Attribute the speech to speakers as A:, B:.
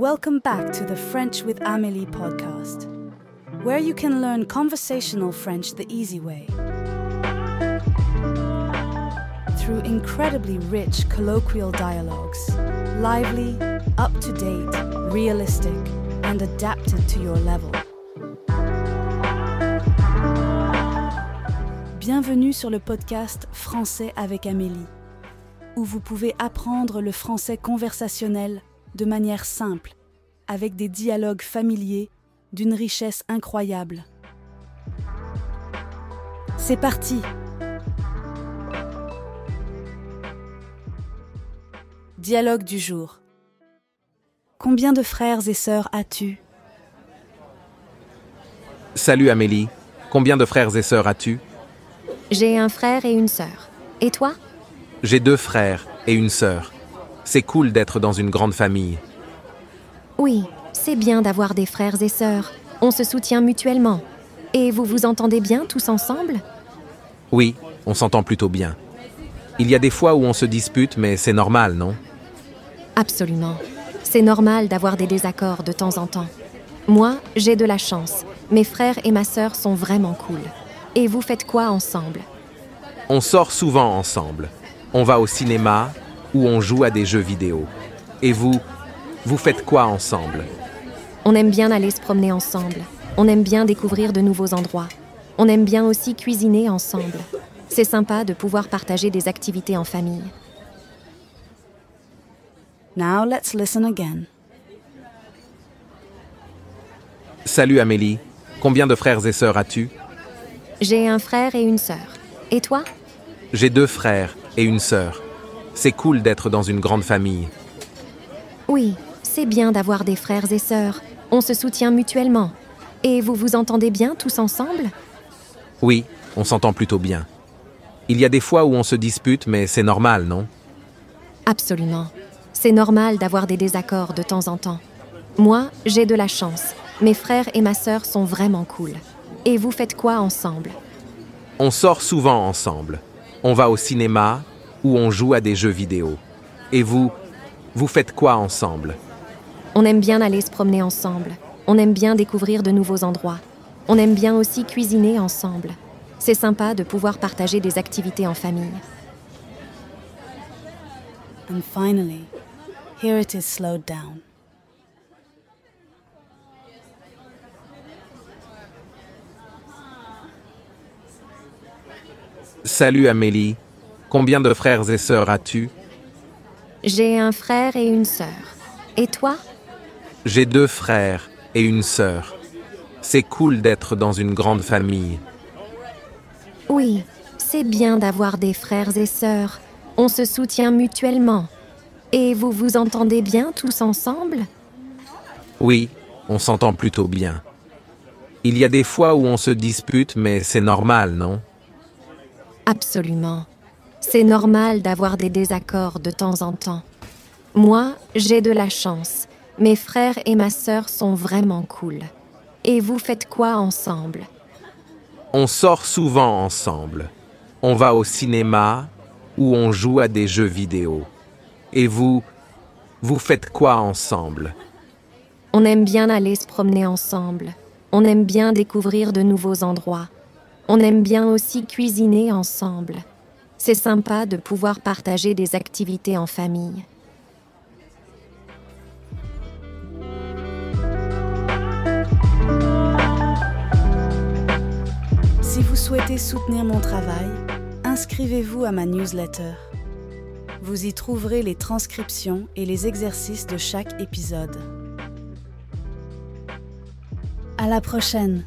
A: Welcome back to the French with Amélie podcast, where you can learn conversational French the easy way. Through incredibly rich colloquial dialogues, lively, up to date, realistic, and adapted to your level. Bienvenue sur le podcast Français avec Amélie, où vous pouvez apprendre le français conversationnel de manière simple, avec des dialogues familiers d'une richesse incroyable. C'est parti Dialogue du jour. Combien de frères et sœurs as-tu?
B: Salut Amélie, combien de frères et sœurs as-tu?
C: J'ai un frère et une sœur. Et toi?
B: J'ai deux frères et une sœur. C'est cool d'être dans une grande famille.
C: Oui, c'est bien d'avoir des frères et sœurs. On se soutient mutuellement. Et vous vous entendez bien tous ensemble?
B: Oui, on s'entend plutôt bien. Il y a des fois où on se dispute, mais c'est normal, non?
C: Absolument. C'est normal d'avoir des désaccords de temps en temps. Moi, j'ai de la chance. Mes frères et ma sœur sont vraiment cool. Et vous faites quoi ensemble?
B: On sort souvent ensemble. On va au cinéma ou on joue à des jeux vidéo. Et vous, vous faites quoi ensemble?
C: On aime bien aller se promener ensemble. On aime bien découvrir de nouveaux endroits. On aime bien aussi cuisiner ensemble. C'est sympa de pouvoir partager des activités en famille.
A: Now let's listen again.
B: Salut Amélie, combien de frères et sœurs as-tu?
C: J'ai un frère et une sœur. Et toi?
B: J'ai deux frères et une sœur. C'est cool d'être dans une grande famille.
C: Oui, c'est bien d'avoir des frères et sœurs. On se soutient mutuellement. Et vous vous entendez bien tous ensemble?
B: Oui, on s'entend plutôt bien. Il y a des fois où on se dispute, mais c'est normal, non?
C: Absolument. C'est normal d'avoir des désaccords de temps en temps. Moi, j'ai de la chance. Mes frères et ma sœur sont vraiment cool. Et vous faites quoi ensemble?
B: On sort souvent ensemble. On va au cinéma ou on joue à des jeux vidéo. Et vous, vous faites quoi ensemble?
C: On aime bien aller se promener ensemble. On aime bien découvrir de nouveaux endroits. On aime bien aussi cuisiner ensemble. C'est sympa de pouvoir partager des activités en famille.
A: And finally, here it is slowed down.
B: Salut Amélie, combien de frères et sœurs as-tu
C: J'ai un frère et une sœur. Et toi
B: J'ai deux frères et une sœur. C'est cool d'être dans une grande famille.
C: Oui, c'est bien d'avoir des frères et sœurs. On se soutient mutuellement. Et vous vous entendez bien tous ensemble
B: Oui, on s'entend plutôt bien. Il y a des fois où on se dispute, mais c'est normal, non?
C: Absolument. C'est normal d'avoir des désaccords de temps en temps. Moi, j'ai de la chance. Mes frères et ma sœur sont vraiment cool. Et vous faites quoi ensemble?
B: On sort souvent ensemble. On va au cinéma ou on joue à des jeux vidéo. Et vous, vous faites quoi ensemble?
C: On aime bien aller se promener ensemble. On aime bien découvrir de nouveaux endroits. On aime bien aussi cuisiner ensemble. C'est sympa de pouvoir partager des activités en famille.
A: Si vous souhaitez soutenir mon travail, inscrivez-vous à ma newsletter. Vous y trouverez les transcriptions et les exercices de chaque épisode. À la prochaine!